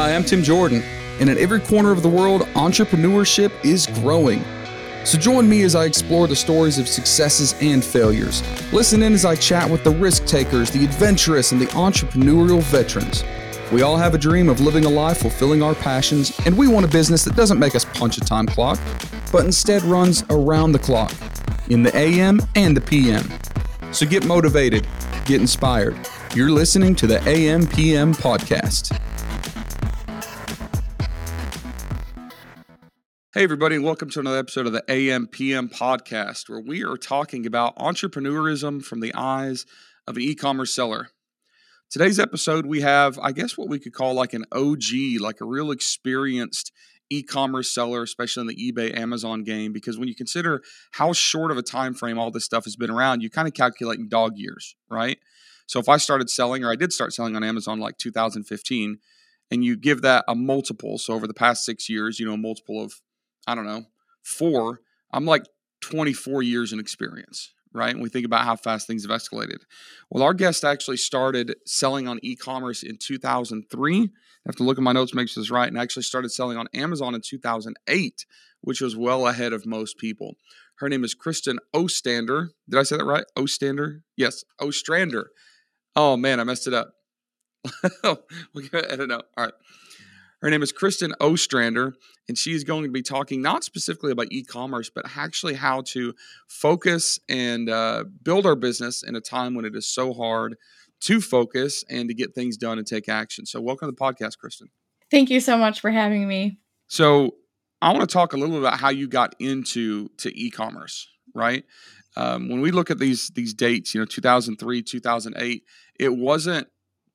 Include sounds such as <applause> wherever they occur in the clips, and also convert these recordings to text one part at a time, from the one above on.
Hi, I'm Tim Jordan, and in every corner of the world, entrepreneurship is growing. So join me as I explore the stories of successes and failures. Listen in as I chat with the risk takers, the adventurous, and the entrepreneurial veterans. We all have a dream of living a life fulfilling our passions, and we want a business that doesn't make us punch a time clock, but instead runs around the clock, in the AM and the PM. So get motivated, get inspired. You're listening to the AM PM podcast. Hey, everybody, and welcome to another episode of the AM PM podcast, where we are talking about entrepreneurism from the eyes of an e commerce seller. Today's episode, we have, I guess, what we could call like an OG, like a real experienced e commerce seller, especially in the eBay Amazon game, because when you consider how short of a time frame all this stuff has been around, you kind of calculate in dog years, right? So if I started selling, or I did start selling on Amazon like 2015, and you give that a multiple, so over the past six years, you know, a multiple of I don't know, four, I'm like 24 years in experience, right? And we think about how fast things have escalated. Well, our guest actually started selling on e commerce in 2003. I have to look at my notes, make sure this right, and actually started selling on Amazon in 2008, which was well ahead of most people. Her name is Kristen Ostander. Did I say that right? Ostander? Yes, Ostrander. Oh man, I messed it up. we I don't know. All right. Her name is Kristen Ostrander, and she is going to be talking not specifically about e commerce, but actually how to focus and uh, build our business in a time when it is so hard to focus and to get things done and take action. So, welcome to the podcast, Kristen. Thank you so much for having me. So, I want to talk a little bit about how you got into to e-commerce, right? Um, when we look at these these dates, you know, 2003, 2008, it wasn't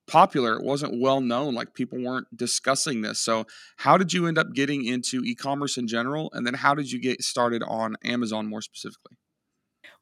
popular. It wasn't well known. Like people weren't discussing this. So, how did you end up getting into e commerce in general? And then, how did you get started on Amazon more specifically?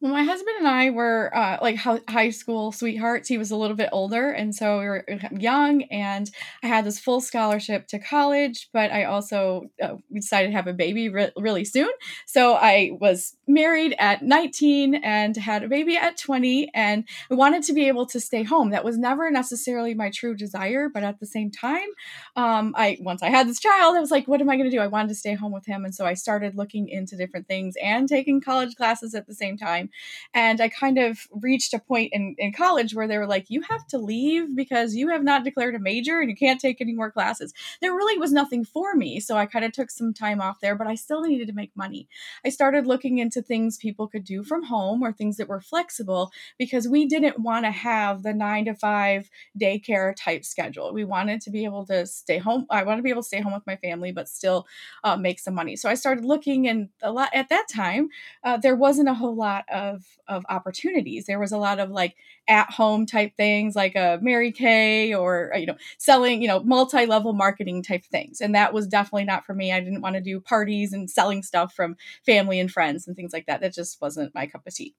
Well, my husband and I were uh, like high school sweethearts. He was a little bit older, and so we were uh, young. And I had this full scholarship to college, but I also uh, decided to have a baby re- really soon. So I was married at 19 and had a baby at 20, and I wanted to be able to stay home. That was never necessarily my true desire, but at the same time, um, I once I had this child, I was like, what am I going to do? I wanted to stay home with him, and so I started looking into different things and taking college classes at the same time and I kind of reached a point in, in college where they were like, you have to leave because you have not declared a major and you can't take any more classes. There really was nothing for me. So I kind of took some time off there, but I still needed to make money. I started looking into things people could do from home or things that were flexible because we didn't want to have the nine to five daycare type schedule. We wanted to be able to stay home. I wanted to be able to stay home with my family, but still uh, make some money. So I started looking, and a lot at that time, uh, there wasn't a whole lot of of opportunities. There was a lot of like at home type things, like a Mary Kay or uh, you know selling you know multi level marketing type things, and that was definitely not for me. I didn't want to do parties and selling stuff from family and friends and things like that. That just wasn't my cup of tea.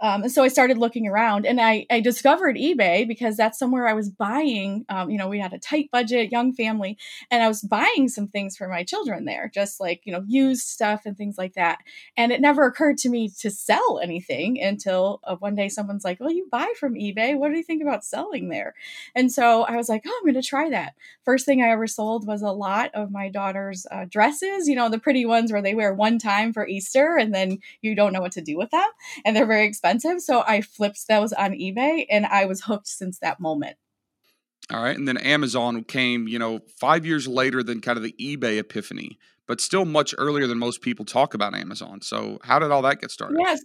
Um, and so I started looking around, and I I discovered eBay because that's somewhere I was buying. Um, you know, we had a tight budget, young family, and I was buying some things for my children there, just like you know used stuff and things like that. And it never occurred to me to sell anything anything until uh, one day someone's like, Well, you buy from eBay. What do you think about selling there? And so I was like, Oh, I'm going to try that. First thing I ever sold was a lot of my daughter's uh, dresses, you know, the pretty ones where they wear one time for Easter and then you don't know what to do with them. And they're very expensive. So I flipped those on eBay and I was hooked since that moment. All right. And then Amazon came, you know, five years later than kind of the eBay epiphany, but still much earlier than most people talk about Amazon. So, how did all that get started? Yes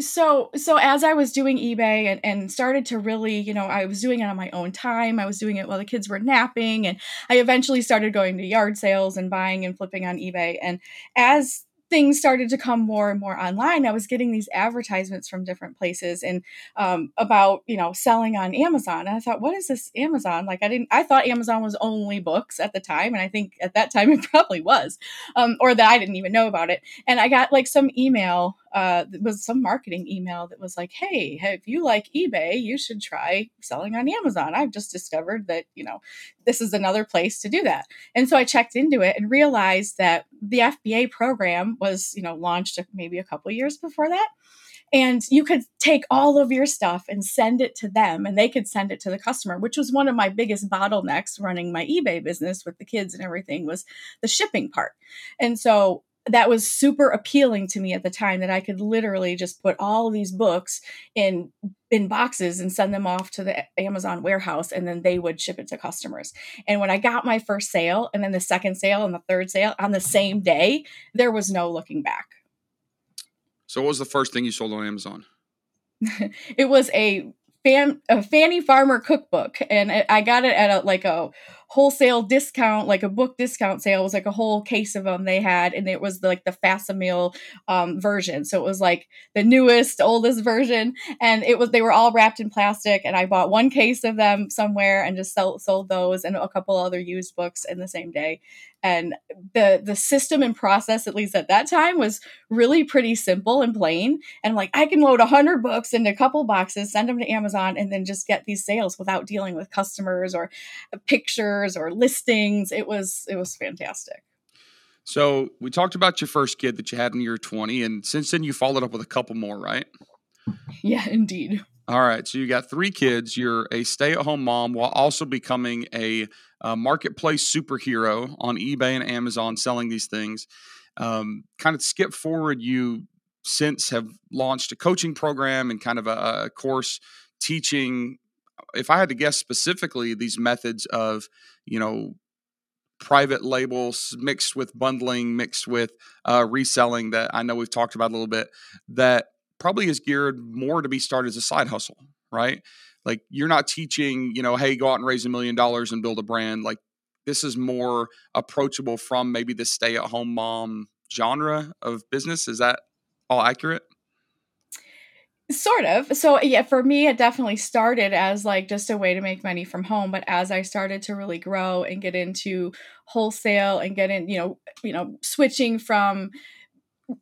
so so as i was doing ebay and, and started to really you know i was doing it on my own time. I was doing it while the kids were napping and i eventually started going to yard sales and buying and flipping on ebay. And as things started to come more and more online i was getting these advertisements from different places and um, about you know selling on amazon. And i thought what is this amazon? Like i didn't i thought amazon was only books at the time and i think at that time <laughs> it probably was um, or that i didn't even know about it. And i got like some email uh, was some marketing email that was like, "Hey, if you like eBay, you should try selling on Amazon. I've just discovered that you know this is another place to do that." And so I checked into it and realized that the FBA program was you know launched maybe a couple years before that, and you could take all of your stuff and send it to them and they could send it to the customer which was one of my biggest bottlenecks running my ebay business with the kids and everything was the shipping part and so that was super appealing to me at the time that I could literally just put all these books in in boxes and send them off to the Amazon warehouse and then they would ship it to customers. And when I got my first sale and then the second sale and the third sale on the same day, there was no looking back. So what was the first thing you sold on Amazon? <laughs> it was a fan a Fannie Farmer cookbook and I got it at a like a wholesale discount, like a book discount sale. It was like a whole case of them they had, and it was like the facsimile um, version. So it was like the newest, oldest version, and it was they were all wrapped in plastic. And I bought one case of them somewhere and just sell, sold those and a couple other used books in the same day and the the system and process at least at that time was really pretty simple and plain and like i can load a 100 books into a couple boxes send them to amazon and then just get these sales without dealing with customers or pictures or listings it was it was fantastic so we talked about your first kid that you had in year 20 and since then you followed up with a couple more right <laughs> yeah indeed all right. So you got three kids. You're a stay at home mom while also becoming a, a, marketplace superhero on eBay and Amazon selling these things. Um, kind of skip forward, you since have launched a coaching program and kind of a, a course teaching. If I had to guess specifically, these methods of, you know, private labels mixed with bundling, mixed with uh, reselling that I know we've talked about a little bit, that probably is geared more to be started as a side hustle, right? Like you're not teaching, you know, hey, go out and raise a million dollars and build a brand. Like this is more approachable from maybe the stay at home mom genre of business. Is that all accurate? Sort of. So yeah, for me it definitely started as like just a way to make money from home, but as I started to really grow and get into wholesale and get in, you know, you know, switching from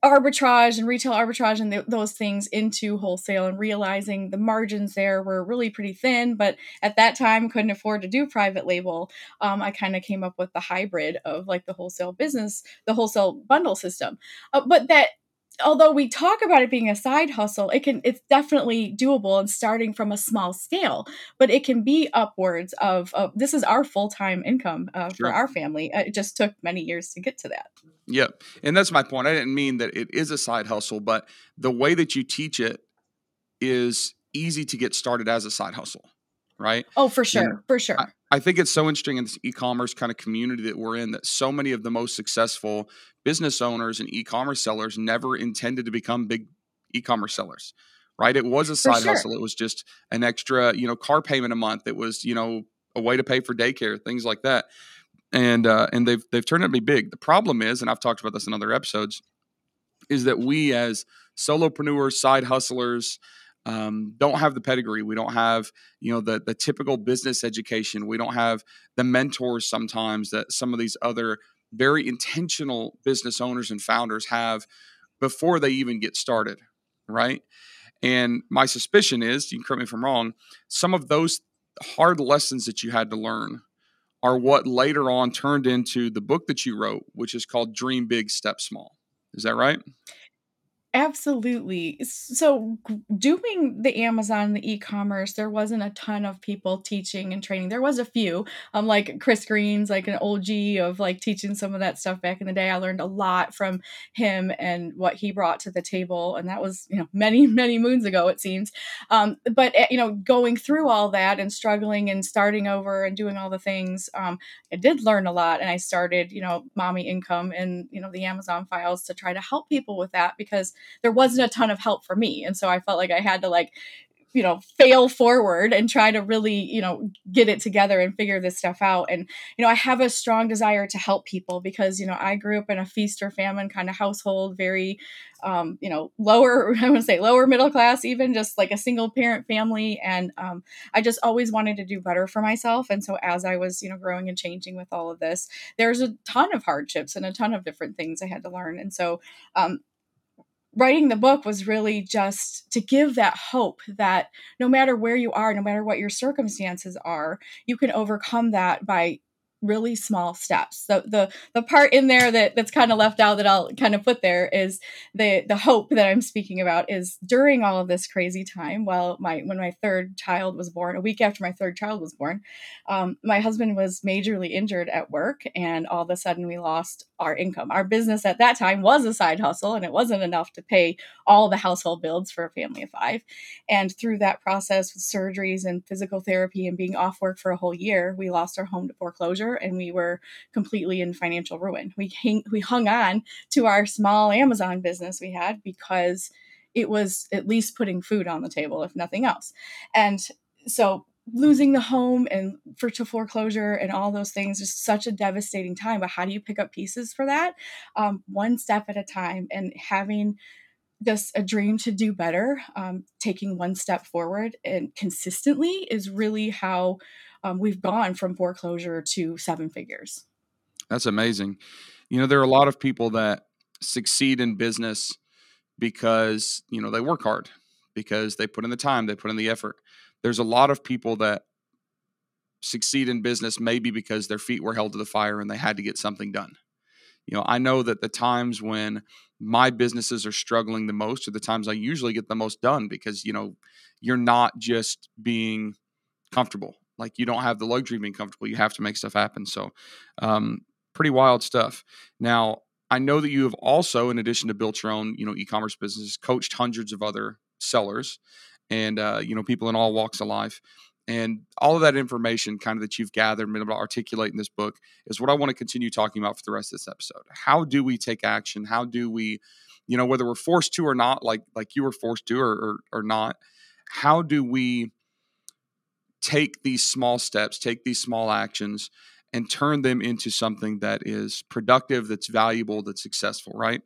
arbitrage and retail arbitrage and th- those things into wholesale and realizing the margins there were really pretty thin but at that time couldn't afford to do private label um, i kind of came up with the hybrid of like the wholesale business the wholesale bundle system uh, but that although we talk about it being a side hustle it can it's definitely doable and starting from a small scale but it can be upwards of, of this is our full-time income uh, sure. for our family uh, it just took many years to get to that Yep. And that's my point. I didn't mean that it is a side hustle, but the way that you teach it is easy to get started as a side hustle, right? Oh, for sure. for sure. I, I, think it's so interesting in this e-commerce kind of community that we're in that so many of the most successful business owners and e-commerce sellers never intended to become big e-commerce sellers. Right? It was a side sure. hustle. It was just an extra, you know, car payment a month. It was, you know, a way to pay for daycare, things like that and uh, and they've they've turned out to be big. The problem is, and I've talked about this in other episodes, is that we as solopreneurs, side hustlers, um, don't have the pedigree. We don't have you know the the typical business education. We don't have the mentors sometimes that some of these other very intentional business owners and founders have before they even get started, right? And my suspicion is, you can correct me if I'm wrong, some of those hard lessons that you had to learn are what later on turned into the book that you wrote, which is called Dream Big, Step Small. Is that right? Absolutely. So, doing the Amazon, the e-commerce, there wasn't a ton of people teaching and training. There was a few, um, like Chris Green's, like an OG of like teaching some of that stuff back in the day. I learned a lot from him and what he brought to the table, and that was you know many <laughs> many moons ago it seems. Um, but eh, you know, going through all that and struggling and starting over and doing all the things, um, I did learn a lot, and I started you know Mommy Income and you know the Amazon files to try to help people with that because there wasn't a ton of help for me. And so I felt like I had to like you know fail forward and try to really you know get it together and figure this stuff out. And you know i have a strong desire to help people because you know i grew up in a feast or famine kind of household very um, you know lower <laughs> i want to say lower middle class even just like a single parent family. And um, i just always wanted to do better for myself. And so as i was you know growing and changing with all of this there's a ton of hardships and a ton of different things i had to learn. And so um, writing the book was really just to give that hope that no matter where you are, no matter what your circumstances are, you can overcome that by really small steps. So the the part in there that that's kind of left out that I'll kind of put there is the the hope that I'm speaking about is during all of this crazy time while my when my third child was born, a week after my third child was born, um, my husband was majorly injured at work and all of a sudden we lost our income. Our business at that time was a side hustle and it wasn't enough to pay all the household bills for a family of 5. And through that process with surgeries and physical therapy and being off work for a whole year, we lost our home to foreclosure and we were completely in financial ruin. We hang, we hung on to our small Amazon business we had because it was at least putting food on the table, if nothing else. And so losing the home and for to foreclosure and all those things is such a devastating time. But how do you pick up pieces for that? Um, one step at a time and having just a dream to do better, um, taking one step forward and consistently is really how um, we've gone from foreclosure to seven figures. That's amazing. You know, there are a lot of people that succeed in business because, you know, they work hard, because they put in the time, they put in the effort. There's a lot of people that succeed in business maybe because their feet were held to the fire and they had to get something done. You know, I know that the times when my businesses are struggling the most are the times I usually get the most done because, you know, you're not just being comfortable like you don't have the luxury of being comfortable. You have to make stuff happen. So, um, pretty wild stuff. Now, I know that you have also, in addition to built your own, you know, e-commerce business, coached hundreds of other sellers, and uh, you know, people in all walks of life. And all of that information, kind of that you've gathered and been able to articulate in this book, is what I want to continue talking about for the rest of this episode. How do we take action? How do we, you know, whether we're forced to or not, like like you were forced to or or, or not, how do we take these small steps, take these small actions, and turn them into something that is productive, that's valuable, that's successful, right?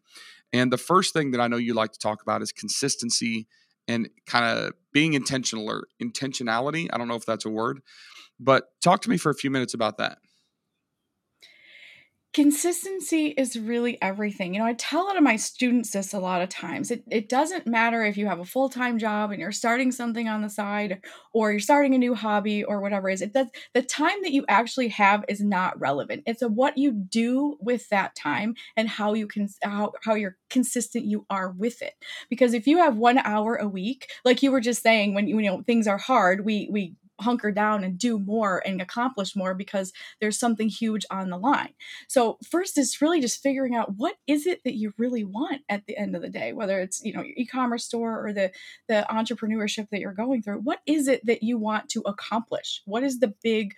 And the first thing that I know you like to talk about is consistency and kind of being intentional or intentionality. I don't know if that's a word, but talk to me for a few minutes about that consistency is really everything. You know, I tell lot of my students this a lot of times. It, it doesn't matter if you have a full time job and you're starting something on the side or you're starting a new hobby or whatever it is. It does, the time that you actually have is not relevant. It's a what you do with that time and how you can how, how you're consistent you are with it. Because if you have one hour a week, like you were just saying, when you know things are hard, we we hunker down and do more and accomplish more because there's something huge on the line. So first is really just figuring out what is it that you really want at the end of the day, whether it's, you know, your e-commerce store or the the entrepreneurship that you're going through. What is it that you want to accomplish? What is the big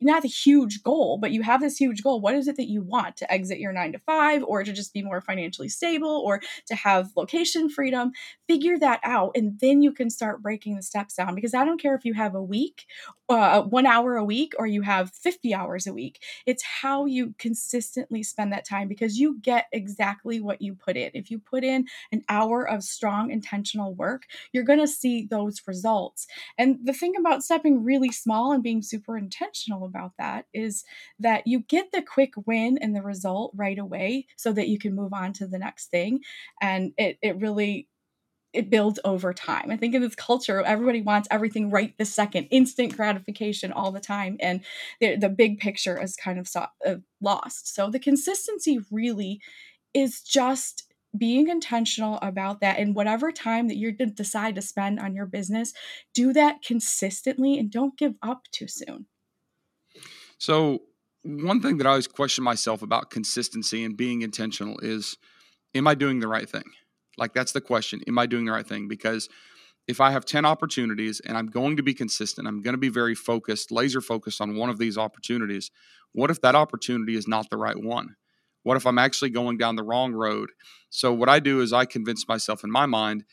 not a huge goal, but you have this huge goal. What is it that you want to exit your nine to five or to just be more financially stable or to have location freedom? Figure that out. And then you can start breaking the steps down because I don't care if you have a week, uh, one hour a week, or you have 50 hours a week. It's how you consistently spend that time because you get exactly what you put in. If you put in an hour of strong, intentional work, you're going to see those results. And the thing about stepping really small and being super intentional intentional about that is that you get the quick win and the result right away so that you can move on to the next thing. And it, it really it builds over time. I think in this culture, everybody wants everything right the second, instant gratification all the time, and the, the big picture is kind of so, uh, lost. So the consistency really is just being intentional about that and whatever time that you decide to spend on your business, do that consistently and don't give up too soon. So, one thing that I always question myself about consistency and being intentional is am I doing the right thing? Like, that's the question. Am I doing the right thing? Because if I have 10 opportunities and I'm going to be consistent, I'm going to be very focused, laser focused on one of these opportunities. What if that opportunity is not the right one? What if I'm actually going down the wrong road? So, what I do is I convince myself in my mind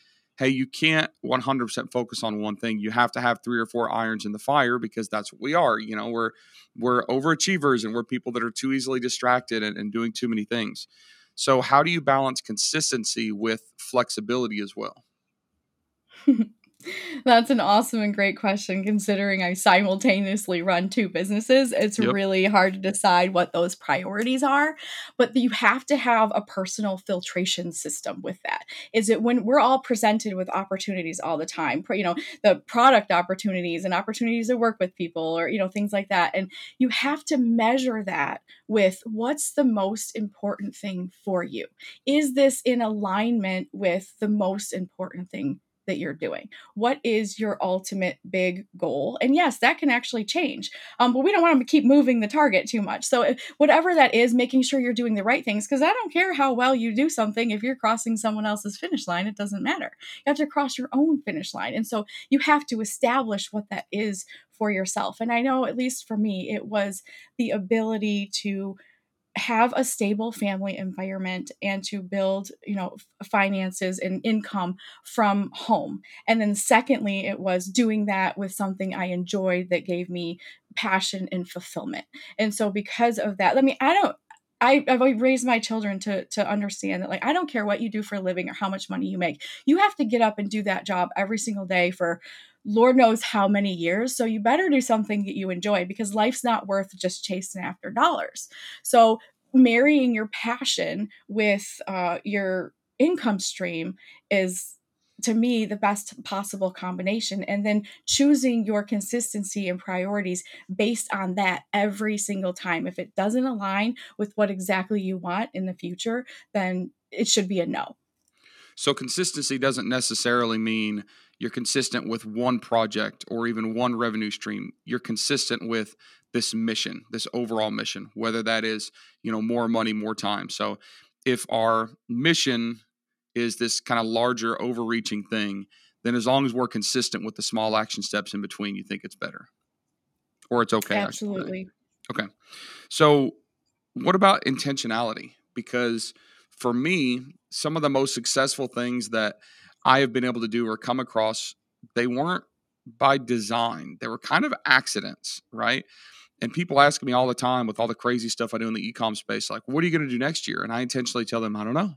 hey, you can't 100% focus on one thing. You have to have three or four irons in the fire because that's what we are. You know, we're we're overachievers and we're people that are too easily distracted and, and doing too many things. So, how do you balance consistency with flexibility as well? <laughs> <laughs> That's an awesome and great question considering I simultaneously run two businesses. It's yep. really hard to decide what those priorities are, but you have to have a personal filtration system with that. Is it when we're all presented with opportunities all the time, you know, the product opportunities and opportunities to work with people or, you know, things like that. And you have to measure that with what's the most important thing for you. Is this in alignment with the most important thing that you're doing? What is your ultimate big goal? And yes, that can actually change, um, but we don't want to keep moving the target too much. So, whatever that is, making sure you're doing the right things, because I don't care how well you do something. If you're crossing someone else's finish line, it doesn't matter. You have to cross your own finish line. And so, you have to establish what that is for yourself. And I know, at least for me, it was the ability to have a stable family environment and to build you know finances and income from home and then secondly it was doing that with something i enjoyed that gave me passion and fulfillment and so because of that i mean i don't I, have raised my children to to understand that like I don't care what you do for a living or how much money you make. You have to get up and do that job every single day for Lord knows how many years. So you better do something that you enjoy because life's not worth just chasing after dollars. So marrying your passion with uh, your income stream is to me the best possible combination and then choosing your consistency and priorities based on that every single time if it doesn't align with what exactly you want in the future then it should be a no so consistency doesn't necessarily mean you're consistent with one project or even one revenue stream. You're consistent with this mission, this overall mission, whether that is, you know, more money, more time. So if our mission is this kind of larger overreaching thing, then as long as we're consistent with the small action steps in between, you think it's better. Or it's okay. Absolutely. Okay. So what about intentionality? Because for me, some of the most successful things that I have been able to do or come across, they weren't by design. They were kind of accidents, right? And people ask me all the time with all the crazy stuff I do in the e-com space, like, what are you going to do next year? And I intentionally tell them, I don't know.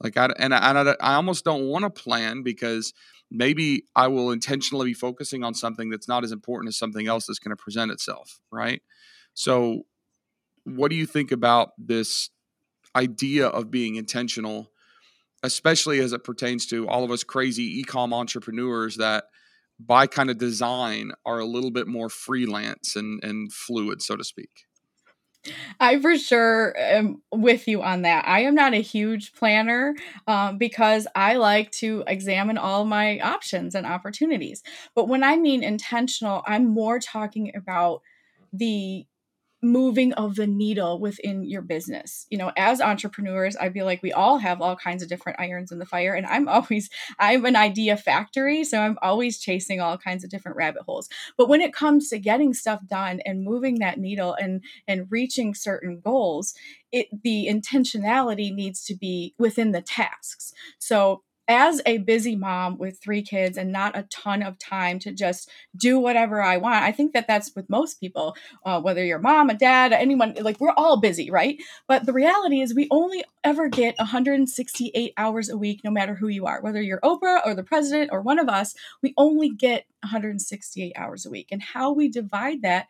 Like, I, and, I, and I, I almost don't want to plan because maybe I will intentionally be focusing on something that's not as important as something else that's going to present itself, right? So, what do you think about this idea of being intentional especially as it pertains to all of us crazy ecom entrepreneurs that by kind of design are a little bit more freelance and, and fluid, so to speak. I for sure am with you on that. I am not a huge planner um, because I like to examine all my options and opportunities. But when I mean intentional, I'm more talking about the moving of the needle within your business. You know, as entrepreneurs, I feel like we all have all kinds of different irons in the fire. And I'm <laughs> always, I'm an idea factory. So I'm always chasing all kinds of different rabbit holes. But when it comes to getting stuff done and moving that needle and and reaching certain goals, it the intentionality needs to be within the tasks. So as a busy mom with three kids and not a ton of time to just do whatever I want, I think that that's with most people, uh, whether you're mom, a dad, anyone, like we're all busy, right? But the reality is we only ever get 168 hours a week, no matter who you are, whether you're Oprah or the president or one of us, we only get 168 hours a week. And how we divide that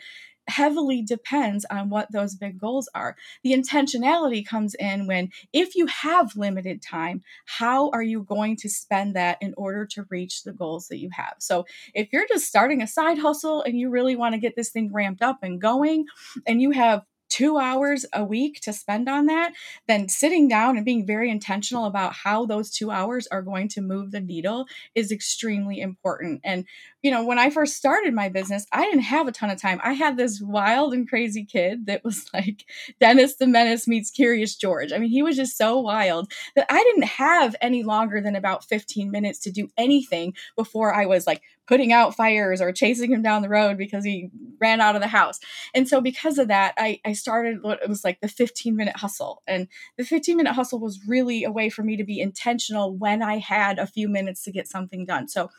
heavily depends on what those big goals are. The intentionality comes in when, if you have limited time, how are you going to spend that in order to reach the goals that you have? So, if you're just starting a side hustle and you really want to get this thing ramped up and going, and you have two hours a week to spend on that, then sitting down and being very intentional about how those two hours are going to move the needle is extremely important. And, you know, when I first started my business, I didn't have a ton of time. I had this wild and crazy kid that was <laughs> like Dennis the Menace meets Curious George. I mean, he was just so wild that I didn't have any longer than about 15 minutes to do anything before I was like putting out fires or chasing him down the road because he ran out of the house. And so because of that, I, I started what it was like the 15 minute hustle. And the 15 minute hustle was really a way for me to be intentional when I had a few minutes to get something done. So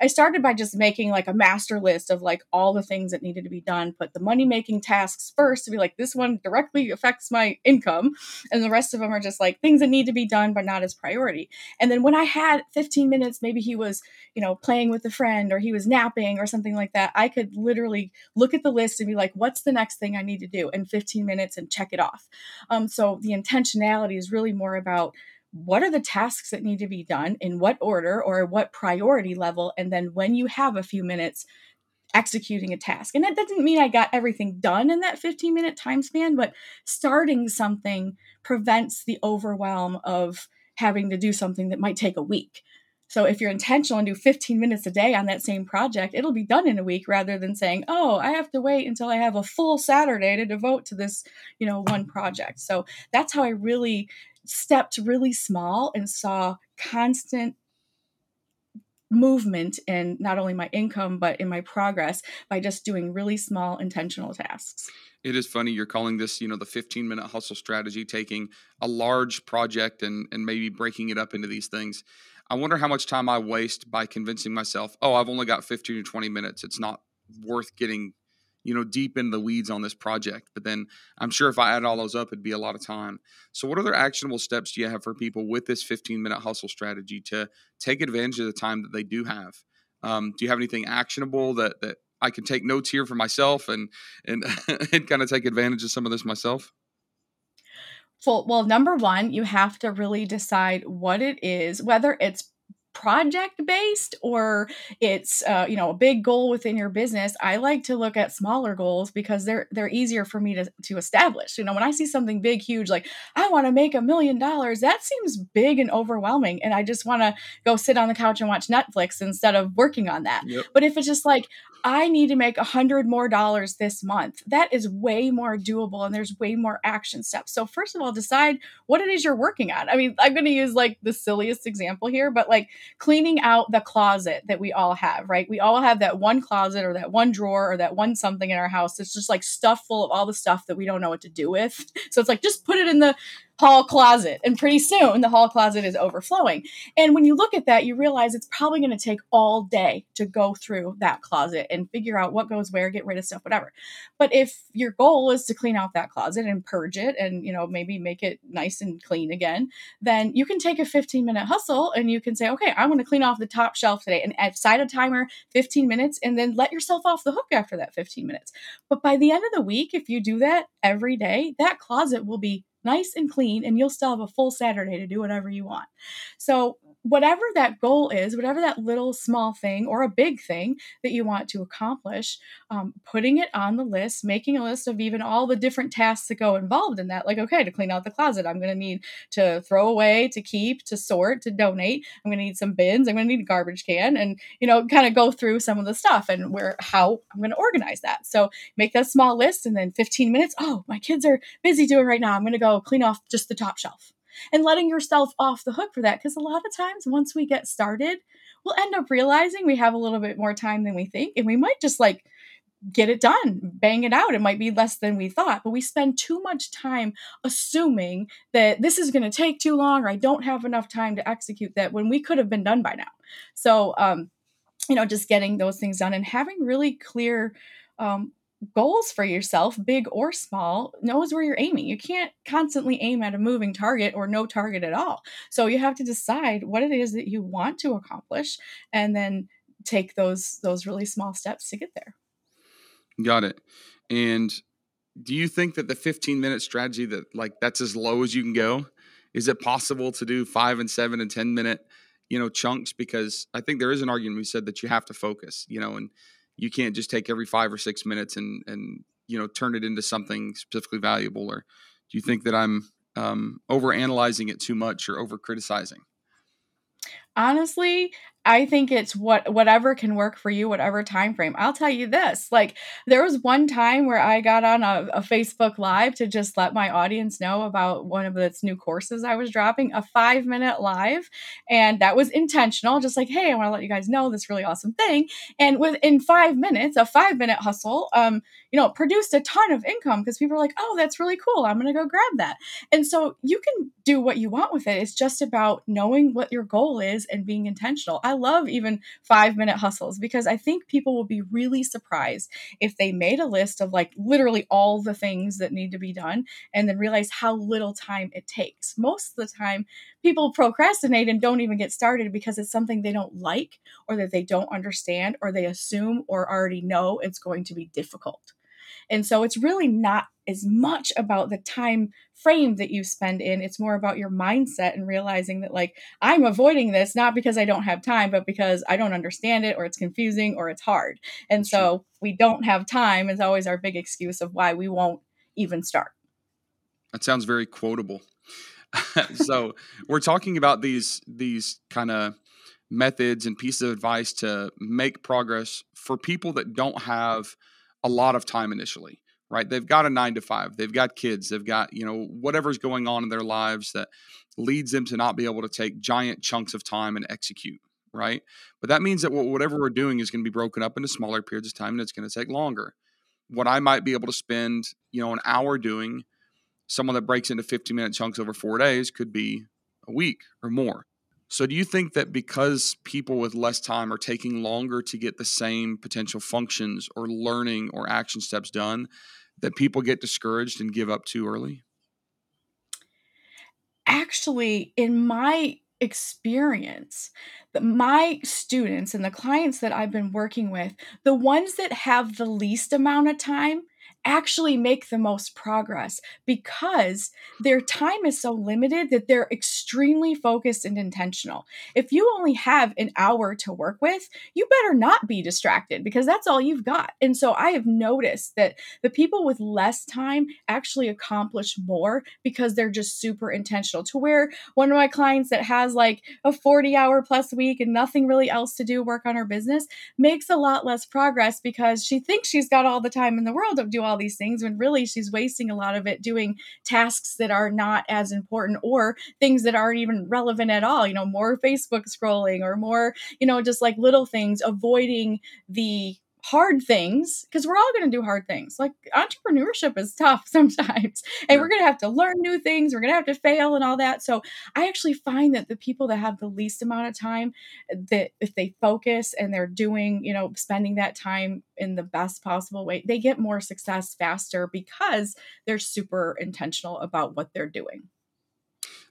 I started by just making like a master list of like all the things that needed to be done, put the money making tasks first to be like, this one directly affects my income. And the rest of them are just like things that need to be done, but not as priority. And then when I had 15 minutes, maybe he was, you know, playing with a friend or he was napping or something like that, I could literally look at the list and be like, what's the next thing I need to do in 15 minutes and check it off. Um, so the intentionality is really more about what are the tasks that need to be done in what order or what priority level and then when you have a few minutes executing a task. And that doesn't mean i got everything done in that 15 minute time span but starting something prevents the overwhelm of having to do something that might take a week so if you're intentional and do 15 minutes a day on that same project, it'll be done in a week rather than saying, "Oh, I have to wait until I have a full Saturday to devote to this, you know, one project." So that's how I really stepped really small and saw constant movement in not only my income but in my progress by just doing really small intentional tasks it is funny you're calling this you know the 15 minute hustle strategy taking a large project and and maybe breaking it up into these things i wonder how much time i waste by convincing myself oh i've only got 15 to 20 minutes it's not worth getting you know, deep in the weeds on this project. But then I'm sure if I add all those up, it'd be a lot of time. So, what other actionable steps do you have for people with this 15 minute hustle strategy to take advantage of the time that they do have? Um, do you have anything actionable that that I can take notes here for myself and and <laughs> and kind of take advantage of some of this myself? Well, number one, you have to really decide what it is, whether it's project based or it's uh, you know a big goal within your business i like to look at smaller goals because they're they're easier for me to, to establish you know when i see something big huge like i want to make a million dollars that seems big and overwhelming and i just want to go sit on the couch and watch netflix instead of working on that yep. but if it's just like I need to make a hundred more dollars this month. That is way more doable and there's way more action steps. So first of all, decide what it is you're working on. I mean, I'm going to use like the silliest example here, but like cleaning out the closet that we all have, right? We all have that one closet or that one drawer or that one something in our house that's just like stuff full of all the stuff that we don't know what to do with. <laughs> So it's like just put it in the hall closet. And pretty soon the hall closet is overflowing. And when you look at that, you realize it's probably going to take all day to go through that closet and figure out what goes where, get rid of stuff, whatever. But if your goal is to clean out that closet and purge it and, you know, maybe make it nice and clean again, then you can take a 15 minute hustle and you can say, okay, I want to clean off the top shelf today and set a timer 15 minutes and then let yourself off the hook after that 15 minutes. But by the end of the week, if you do that every day, that closet will be nice and clean, and you'll still have a full Saturday to do whatever you want. So whatever that goal is, whatever that little small thing or a big thing that you want to accomplish, um, putting it on the list, making a list of even all the different tasks that go involved in that. Like, okay, to clean out the closet, I'm going to need to throw away, to keep, to sort, to donate. I'm going to need some bins. I'm going to need a garbage can, and you know, kind of go through some of the stuff and where how I'm going to organize that. So make that small list, and then 15 minutes. Oh, my kids are busy doing right now. I'm going to go clean off just the top shelf and letting yourself off the hook for that. Because a lot of times, once we get started, we'll end up realizing we have a little bit more time than we think, and we might just like get it done, bang it out. It might be less than we thought, but we spend too much time assuming that this is going to take too long or I don't have enough time to execute that when we could have been done by now. So, um, you know, just getting those things done and having really clear um, goals for yourself, big or small, knows where you're aiming. You can't constantly aim at a moving target or no target at all. So you have to decide what it is that you want to accomplish and then take those those really small steps to get there. Got it. And do you think that the 15 minute strategy that like that's as low as you can go? Is it possible to do 5 and 7 and 10 minute, you know, chunks because I think there is an argument we said that you have to focus, you know, and you can't just take every five or six minutes and and you know turn it into something specifically valuable or do you think that i'm um, over analyzing it too much or over criticizing honestly I think it's what whatever can work for you, whatever time frame. I'll tell you this: like there was one time where I got on a, a, Facebook Live to just let my audience know about one of its new courses I was dropping, a five minute live, and that was intentional. Just like, hey, I want to let you guys know this really awesome thing. And within five minutes, a five minute hustle, um, you know, produced a ton of income because people are like, oh, that's really cool. I'm gonna go grab that. And so you can do what you want with it. It's just about knowing what your goal is and being intentional. I love even five minute hustles because I think people will be really surprised if they made a list of like literally all the things that need to be done and then realize how little time it takes. Most of the time, people procrastinate and don't even get started because it's something they don't like or that they don't understand or they assume or already know it's going to be difficult. And so it's really not as much about the time frame that you spend in. It's more about your mindset and realizing that, like, I'm avoiding this not because I don't have time, but because I don't understand it or it's confusing or it's hard. And so we don't have time is always our big excuse of why we won't even start. That sounds very quotable. <laughs> so we're talking about these these kind of methods and pieces of advice to make progress for people that don't have a lot of time initially right? They've got a 9 to 5 they've got kids they've got you know whatever's going on in their lives that leads them to not be able to take giant chunks of time and execute right? But that means that whatever we're doing is going to be broken up into smaller periods of time and it's going to take longer. What i might be able to spend you know an hour doing someone that breaks into 15 minute chunks over 4 days could be a week or more so, do you think that because people with less time are taking longer to get the same potential functions or learning or action steps done, that people get discouraged and give up too early? Actually, in my experience, my students and the clients that I've been working with, the ones that have the least amount of time, actually make the most progress because their time is so limited that they're extremely focused and intentional. If you only have an hour to work with, you better not be distracted because that's all you've got. And so I have noticed that the people with less time actually accomplish more because they're just super intentional. To where one of my clients that has like a 40 hour plus week and nothing really else to do work on her business makes a lot less progress because she thinks she's got all the time in the world to do all these things when really she's wasting a lot of it doing tasks that are not as important or things that aren't even relevant at all. You know, more Facebook scrolling or more, you know, just like little things, avoiding the hard things because we're all going to do hard things. Like entrepreneurship is tough <laughs> sometimes, and yeah. we're going to have to learn new things. We're going to have to fail and all that. So I actually find that the people that have the least amount of time, that if they focus and they're doing, you know, spending that time in the best possible way, they get more success faster because they're super intentional about what they're doing.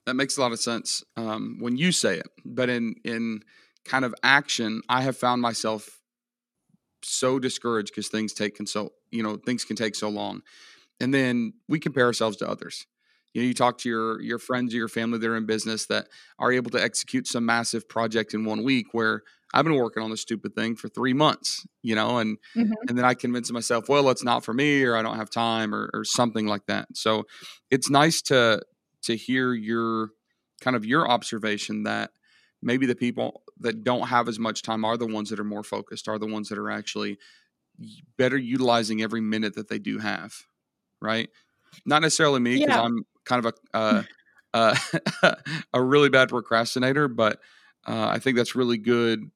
That makes a lot of sense um, when you say it, but in in kind of action, I have found myself so discouraged because things take so you know things can take so long, and then we compare ourselves to others. You know, you talk to your your friends or your family that are in business that are able to execute some massive project in one week. Where I've been working on this stupid thing for three months, you know, and mm-hmm. and then I convince myself, well, it's not for me, or I don't have time, or or something like that. So it's nice to to hear your kind of your observation that maybe the people that don't have as much time are the ones that are more focused, are the ones that are actually better utilizing every minute that they do have, right? Not necessarily me because yeah. I'm kind of a <laughs> uh, uh, <laughs> a really bad procrastinator, but uh, I think that's really good,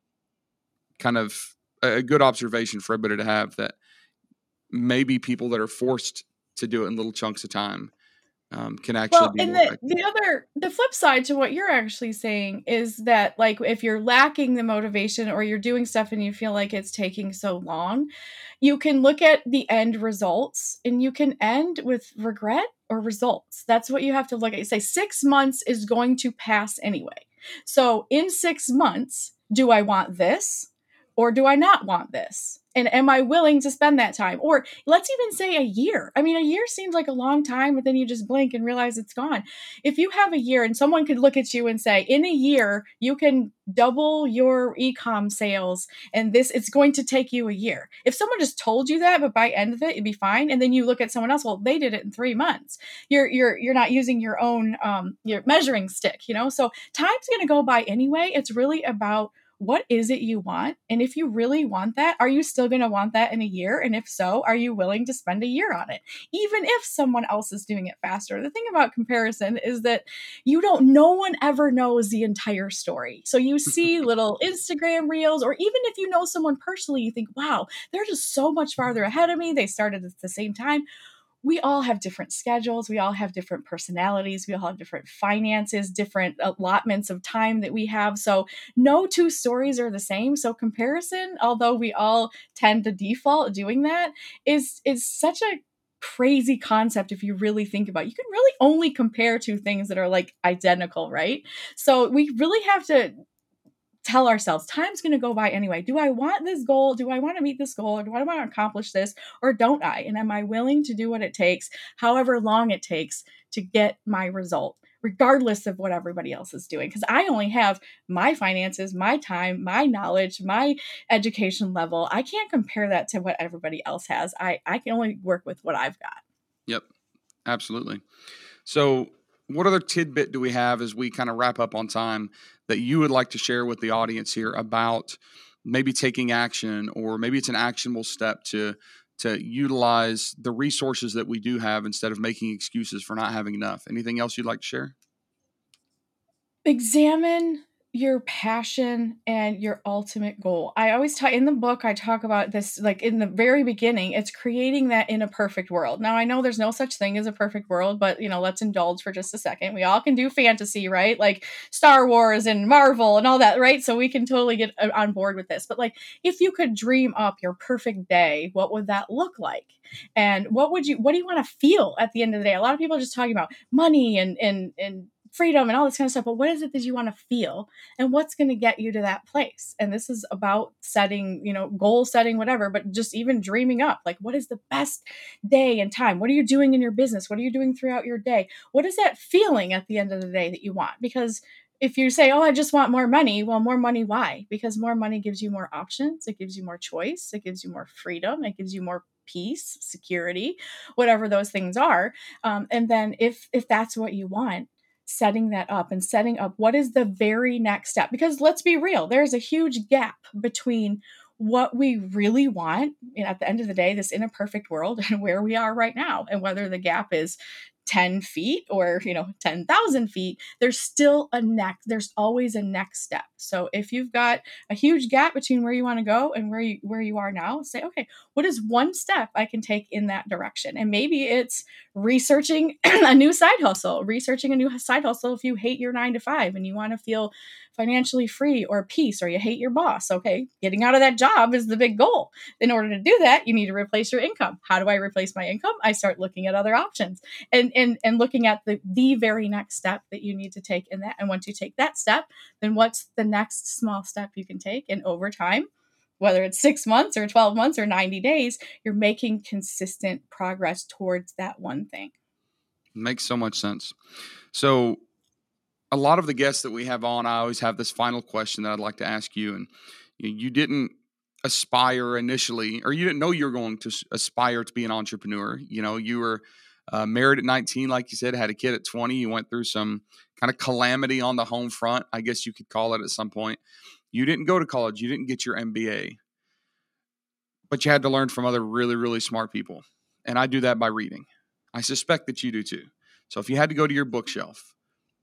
kind of a good observation for everybody to have that maybe people that are forced to do it in little chunks of time um, can actually well, and the, the other the flip side to what you're actually saying is that like if you're lacking the motivation or you're doing stuff and you feel like it's taking so long you can look at the end results and you can end with regret or results. That's what you have to look at. You say six months is going to pass anyway. So in six months do i want this or do i not want this and am I willing to spend that time? Or let's even say a year. I mean, a year seems like a long time, but then you just blink and realize it's gone. If you have a year and someone could look at you and say, in a year, you can double your ecom sales and this it's going to take you a year. If someone just told you that, but by end of it, it'd be fine. And then you look at someone else, well, they did it in three months. You're you're you're not using your own um your measuring stick, you know? So time's gonna go by anyway. It's really about what is it you want? And if you really want that, are you still going to want that in a year? And if so, are you willing to spend a year on it? Even if someone else is doing it faster. The thing about comparison is that you don't, no one ever knows the entire story. So you <laughs> see little Instagram reels, or even if you know someone personally, you think, wow, they're just so much farther ahead of me. They started at the same time we all have different schedules. We all have different personalities. We all have different finances, different allotments of time that we have. So, no two stories are the same. So, comparison, although we all tend to default doing that, is is such a crazy concept if you really think about it. you can really only compare two things that are like identical right so we really have to tell ourselves time's going to go by anyway. Do I want this goal? Do I want to meet this goal? Or do I want to accomplish this? Or don't I? And am I willing to do what it takes, however long it takes, to get my result? regardless of what everybody else is doing because i only have my finances my time my knowledge my education level i can't compare that to what everybody else has i i can only work with what i've got yep absolutely so what other tidbit do we have as we kind of wrap up on time that you would like to share with the audience here about maybe taking action or maybe it's an actionable step to to utilize the resources that we do have instead of making excuses for not having enough. Anything else you'd like to share? Examine your passion and your ultimate goal. I always talk in the book, I talk about this like in the very beginning, it's creating that in a perfect world. Now, I know there's no such thing as a perfect world, but you know, let's indulge for just a second. We all can do fantasy, right? Like Star Wars and Marvel and all that, right? So we can totally get uh, on board with this. But like, if you could dream up your perfect day, what would that look like? And what would you, what do you want to feel at the end of the day? A lot of people are just talking about money and, and, and, freedom and all this kind of stuff but what is it that you want to feel? And what's going to get you to that place? And this is about setting you know goal setting whatever but just even dreaming up like what is the best day and time? What are you doing in your business? What are you doing throughout your day? What is that feeling at the end of the day that you want? Because if you say, Oh, I just want more money, well, more money, why? Because more money gives you more options, it gives you more choice, it gives you more freedom, it gives you more peace, security, whatever those things are. Um, and then if if that's what you want, setting that up and setting up what is the very next step. Because let's be real, there's a huge gap between what we really want you know, at the end of the day, this in a perfect world, <laughs> and where we are right now, and whether the gap is 10 feet or you know 10,000 feet there's still a next there's always a next step so if you've got a huge gap between where you want to go and where you where you are now say okay what is one step I can take in that direction? And maybe it's researching <clears throat> a new side hustle researching a new side hustle if you hate your 9 to 5 and you want to feel financially free or peace or you hate your boss. Okay getting out of that job is the big goal. In order to do that you need to replace your income. How do i replace my income? I start looking at other options and and and looking at the the very next step that you need to take in that. And once you take that step then what's the next small step you can take? And over time whether it's six months or 12 months or 90 days you're making consistent progress towards that one thing makes so much sense so a lot of the guests that we have on i always have this final question that i'd like to ask you and you didn't aspire initially or you didn't know you were going to aspire to be an entrepreneur you know you were uh, married at 19, like you said, had a kid at 20. You went through some kind of calamity on the home front, I guess you could call it at some point. You didn't go to college, you didn't get your MBA, but you had to learn from other really, really smart people. And I do that by reading. I suspect that you do too. So if you had to go to your bookshelf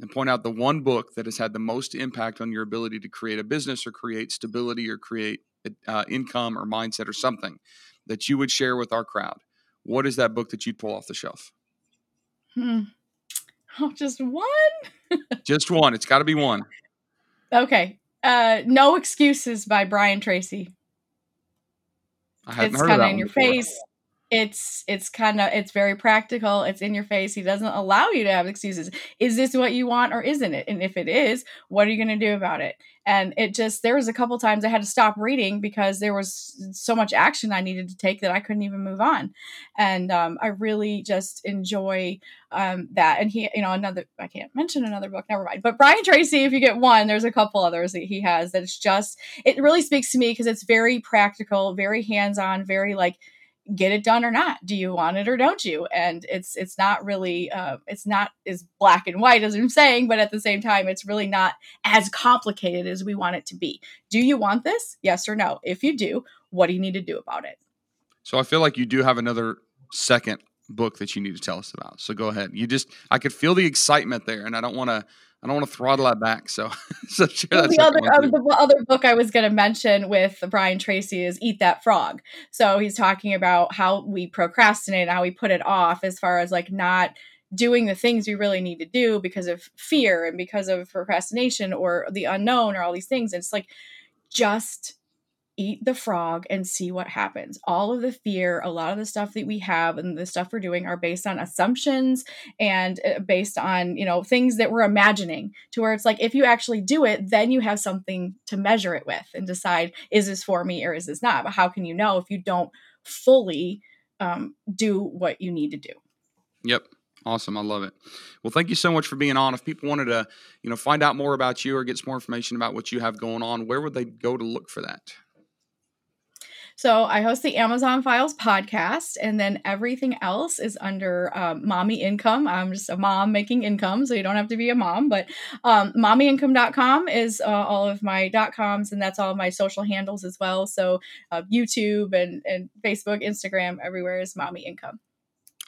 and point out the one book that has had the most impact on your ability to create a business or create stability or create uh, income or mindset or something that you would share with our crowd, what is that book that you'd pull off the shelf? Hmm. Oh, just one? <laughs> just one. It's got to be one. Okay. Uh, no Excuses by Brian Tracy. I it's kind of in your before. face it's it's kind of it's very practical it's in your face he doesn't allow you to have excuses. Is this what you want or isn't it? And if it is what are you going to do about it? And it just there was a couple times i had to stop reading because there was so much action i needed to take that i couldn't even move on. And um, i really just enjoy um, that. And he you know another i can't mention another book never mind. But brian tracy if you get one there's a couple others that he has that it's just it really speaks to me because it's very practical very hands-on very like get it done or not. Do you want it or don't you? And it's it's not really uh, it's not as black and white as i'm saying but at the same time it's really not as complicated as we want it to be. Do you want this? Yes or no? If you do what do you need to do about it? So i feel like you do have another second book that you need to tell us about. So go ahead. You just i could feel the excitement there and i don't want to I don't want to throttle that back. So, <laughs> so well, the other uh, the other book I was going to mention with Brian Tracy is Eat That Frog. So he's talking about how we procrastinate, and how we put it off, as far as like not doing the things we really need to do because of fear and because of procrastination or the unknown or all these things. And it's like just eat the frog and see what happens. All of the fear, a lot of the stuff that we have and the stuff we're doing are based on assumptions and uh, based on, you know, things that we're imagining to where it's like if you actually do it, then you have something to measure it with and decide is this for me or is this not? But how can you know if you don't fully um, do what you need to do? Yep. Awesome. I love it. Well, thank you so much for being on. If people wanted to, you know, find out more about you or get some more information about what you have going on, where would they go to look for that? So I host the Amazon Files podcast, and then everything else is under um, Mommy Income. I'm just a mom making income, so you don't have to be a mom. But um, mommyincome.com is uh, all of my dot coms, and that's all of my social handles as well. So uh, YouTube and, and Facebook, Instagram, everywhere is Mommy Income.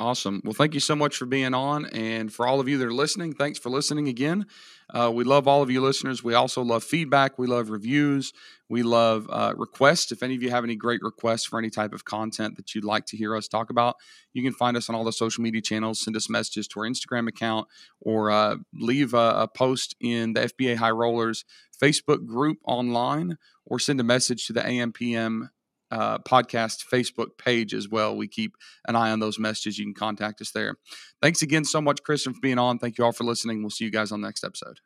Awesome. Well, thank you so much for being on. And for all of you that are listening, thanks for listening again. Uh, we love all of you listeners. We also love feedback. We love reviews. We love uh, requests. If any of you have any great requests for any type of content that you'd like to hear us talk about, you can find us on all the social media channels. Send us messages to our Instagram account or uh, leave a, a post in the FBA High Rollers Facebook group online or send a message to the AMPM uh, podcast Facebook page as well. We keep an eye on those messages. You can contact us there. Thanks again so much, Christian, for being on. Thank you all for listening. We'll see you guys on the next episode.